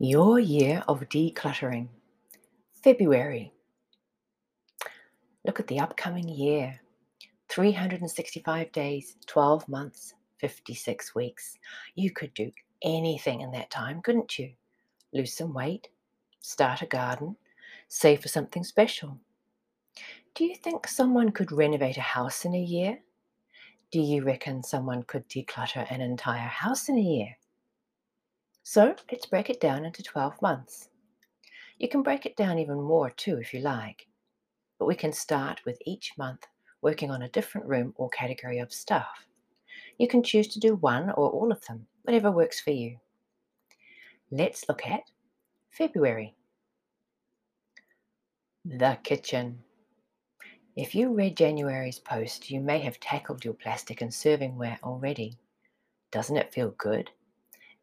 Your year of decluttering. February. Look at the upcoming year 365 days, 12 months, 56 weeks. You could do anything in that time, couldn't you? Lose some weight, start a garden, save for something special. Do you think someone could renovate a house in a year? Do you reckon someone could declutter an entire house in a year? So let's break it down into 12 months. You can break it down even more too if you like, but we can start with each month working on a different room or category of stuff. You can choose to do one or all of them, whatever works for you. Let's look at February. The kitchen. If you read January's post, you may have tackled your plastic and servingware already. Doesn't it feel good?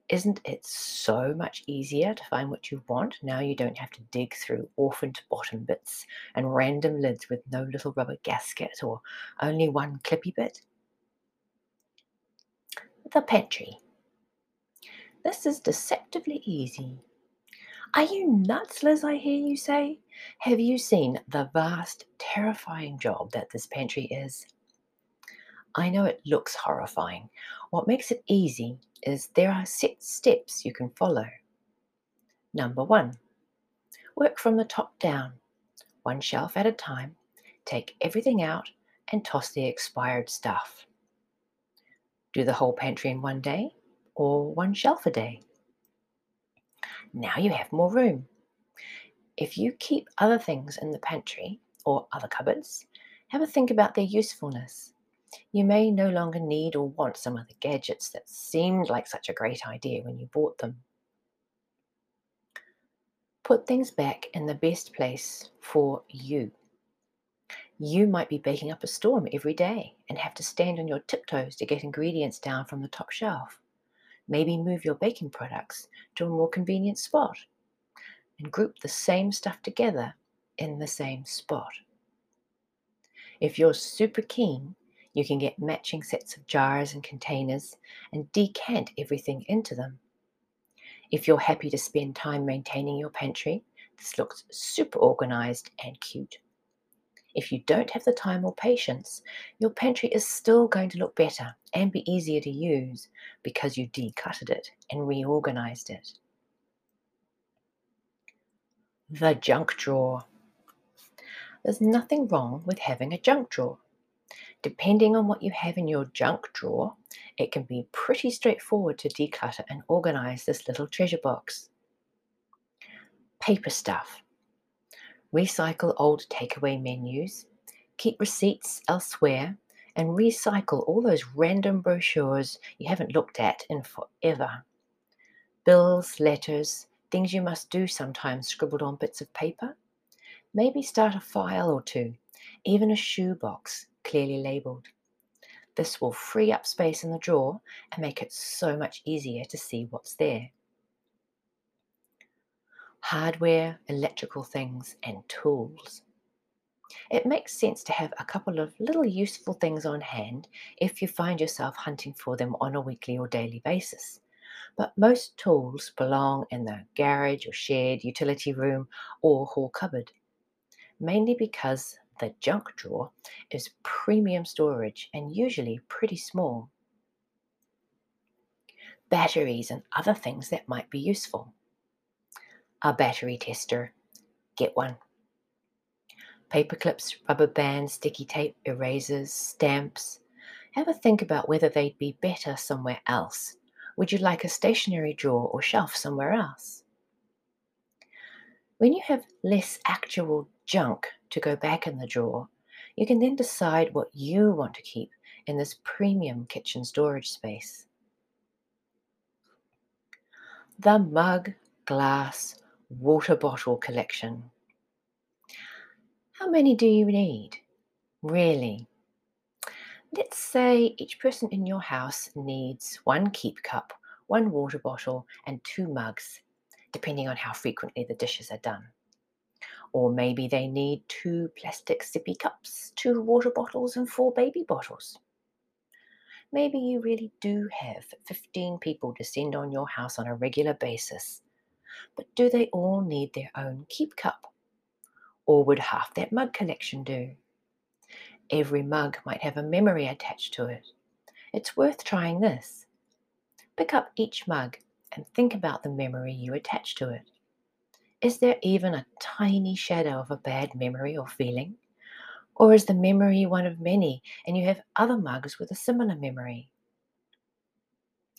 Isn't it so much easier to find what you want? Now you don't have to dig through orphaned bottom bits and random lids with no little rubber gasket or only one clippy bit. The pantry. This is deceptively easy. Are you nuts, Liz? I hear you say. Have you seen the vast, terrifying job that this pantry is? I know it looks horrifying. What makes it easy is there are set steps you can follow. Number one, work from the top down, one shelf at a time. Take everything out and toss the expired stuff. Do the whole pantry in one day or one shelf a day. Now you have more room. If you keep other things in the pantry or other cupboards, have a think about their usefulness. You may no longer need or want some of the gadgets that seemed like such a great idea when you bought them. Put things back in the best place for you. You might be baking up a storm every day and have to stand on your tiptoes to get ingredients down from the top shelf. Maybe move your baking products to a more convenient spot and group the same stuff together in the same spot. If you're super keen, you can get matching sets of jars and containers and decant everything into them. If you're happy to spend time maintaining your pantry, this looks super organized and cute. If you don't have the time or patience, your pantry is still going to look better and be easier to use because you decluttered it and reorganized it. The junk drawer. There's nothing wrong with having a junk drawer. Depending on what you have in your junk drawer, it can be pretty straightforward to declutter and organize this little treasure box. Paper stuff. Recycle old takeaway menus, keep receipts elsewhere, and recycle all those random brochures you haven't looked at in forever. Bills, letters, things you must do sometimes scribbled on bits of paper. Maybe start a file or two, even a shoebox clearly labelled. This will free up space in the drawer and make it so much easier to see what's there. Hardware, electrical things, and tools. It makes sense to have a couple of little useful things on hand if you find yourself hunting for them on a weekly or daily basis. But most tools belong in the garage or shared utility room or hall cupboard, mainly because the junk drawer is premium storage and usually pretty small. Batteries and other things that might be useful. A battery tester, get one. Paper clips, rubber bands, sticky tape, erasers, stamps. Have a think about whether they'd be better somewhere else. Would you like a stationery drawer or shelf somewhere else? When you have less actual junk to go back in the drawer, you can then decide what you want to keep in this premium kitchen storage space. The mug, glass, water bottle collection. How many do you need? Really? Let's say each person in your house needs one keep cup, one water bottle, and two mugs, depending on how frequently the dishes are done. Or maybe they need two plastic sippy cups, two water bottles, and four baby bottles. Maybe you really do have 15 people descend on your house on a regular basis. but do they all need their own keep cup? Or would half that mug collection do? Every mug might have a memory attached to it. It's worth trying this. Pick up each mug and think about the memory you attach to it. Is there even a tiny shadow of a bad memory or feeling? Or is the memory one of many and you have other mugs with a similar memory?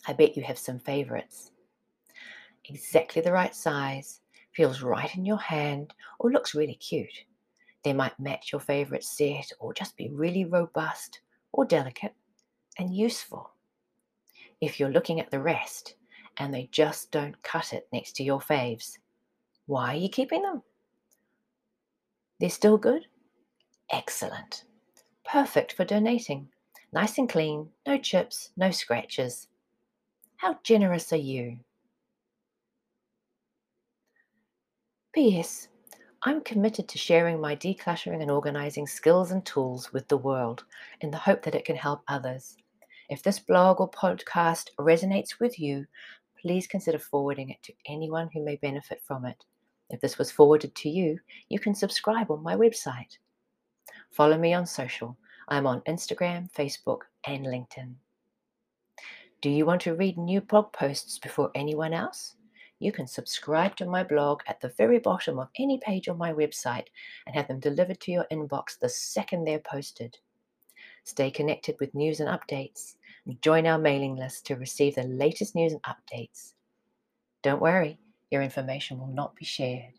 I bet you have some favorites. Exactly the right size, feels right in your hand, or looks really cute. They might match your favorite set or just be really robust or delicate and useful. If you're looking at the rest and they just don't cut it next to your faves, why are you keeping them? They're still good? Excellent. Perfect for donating. Nice and clean, no chips, no scratches. How generous are you? P.S. I'm committed to sharing my decluttering and organizing skills and tools with the world in the hope that it can help others. If this blog or podcast resonates with you, please consider forwarding it to anyone who may benefit from it. If this was forwarded to you, you can subscribe on my website. Follow me on social. I'm on Instagram, Facebook, and LinkedIn. Do you want to read new blog posts before anyone else? You can subscribe to my blog at the very bottom of any page on my website and have them delivered to your inbox the second they're posted. Stay connected with news and updates and join our mailing list to receive the latest news and updates. Don't worry, your information will not be shared.